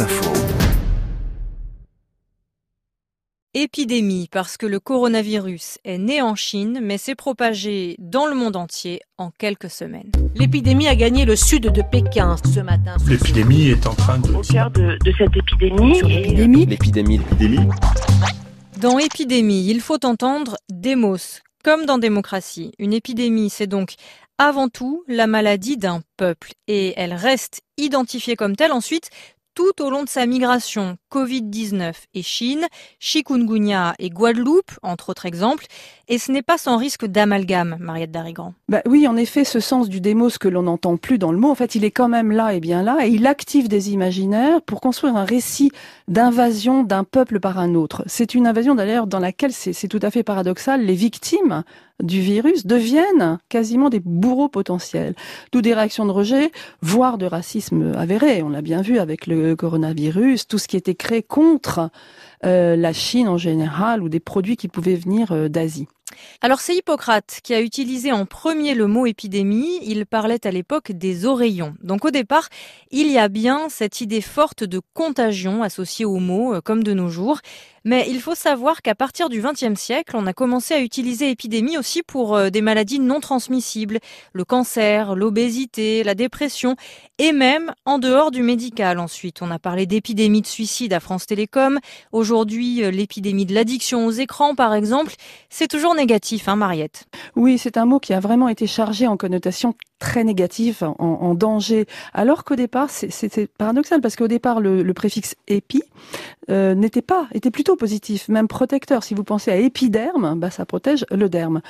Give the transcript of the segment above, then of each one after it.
Info. Épidémie parce que le coronavirus est né en Chine mais s'est propagé dans le monde entier en quelques semaines. L'épidémie a gagné le sud de Pékin ce matin. L'épidémie est en train de... Au cœur de, de cette épidémie. L'épidémie. L'épidémie. L'épidémie. Dans épidémie, il faut entendre démos, comme dans démocratie. Une épidémie, c'est donc avant tout la maladie d'un peuple et elle reste identifiée comme telle ensuite tout au long de sa migration, Covid-19 et Chine, chikungunya et Guadeloupe, entre autres exemples, et ce n'est pas sans risque d'amalgame, Mariette Darigrand. Bah oui, en effet, ce sens du démos que l'on n'entend plus dans le mot, en fait, il est quand même là et bien là, et il active des imaginaires pour construire un récit d'invasion d'un peuple par un autre. C'est une invasion d'ailleurs dans laquelle, c'est tout à fait paradoxal, les victimes du virus deviennent quasiment des bourreaux potentiels. D'où des réactions de rejet, voire de racisme avéré. On l'a bien vu avec le coronavirus, tout ce qui était créé contre euh, la Chine en général ou des produits qui pouvaient venir euh, d'Asie. Alors c'est Hippocrate qui a utilisé en premier le mot épidémie. Il parlait à l'époque des oreillons. Donc au départ, il y a bien cette idée forte de contagion associée au mot, euh, comme de nos jours. Mais il faut savoir qu'à partir du XXe siècle, on a commencé à utiliser épidémie aussi pour euh, des maladies non transmissibles, le cancer, l'obésité, la dépression, et même en dehors du médical. Ensuite, on a parlé d'épidémie de suicide à France Télécom. Aujourd'hui, euh, l'épidémie de l'addiction aux écrans, par exemple. C'est toujours négatif, hein, Mariette? Oui, c'est un mot qui a vraiment été chargé en connotation très négatif, en, danger, alors qu'au départ, c'était paradoxal, parce qu'au départ, le, préfixe épi euh, n'était pas, était plutôt positif, même protecteur. Si vous pensez à épiderme, bah, ça protège le derme.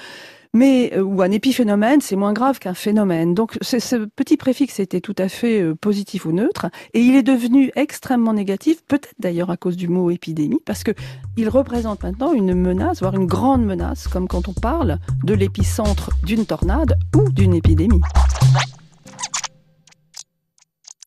Mais euh, ou un épiphénomène, c'est moins grave qu'un phénomène. Donc ce petit préfixe était tout à fait euh, positif ou neutre, et il est devenu extrêmement négatif, peut-être d'ailleurs à cause du mot épidémie, parce que il représente maintenant une menace, voire une grande menace, comme quand on parle de l'épicentre d'une tornade ou d'une épidémie.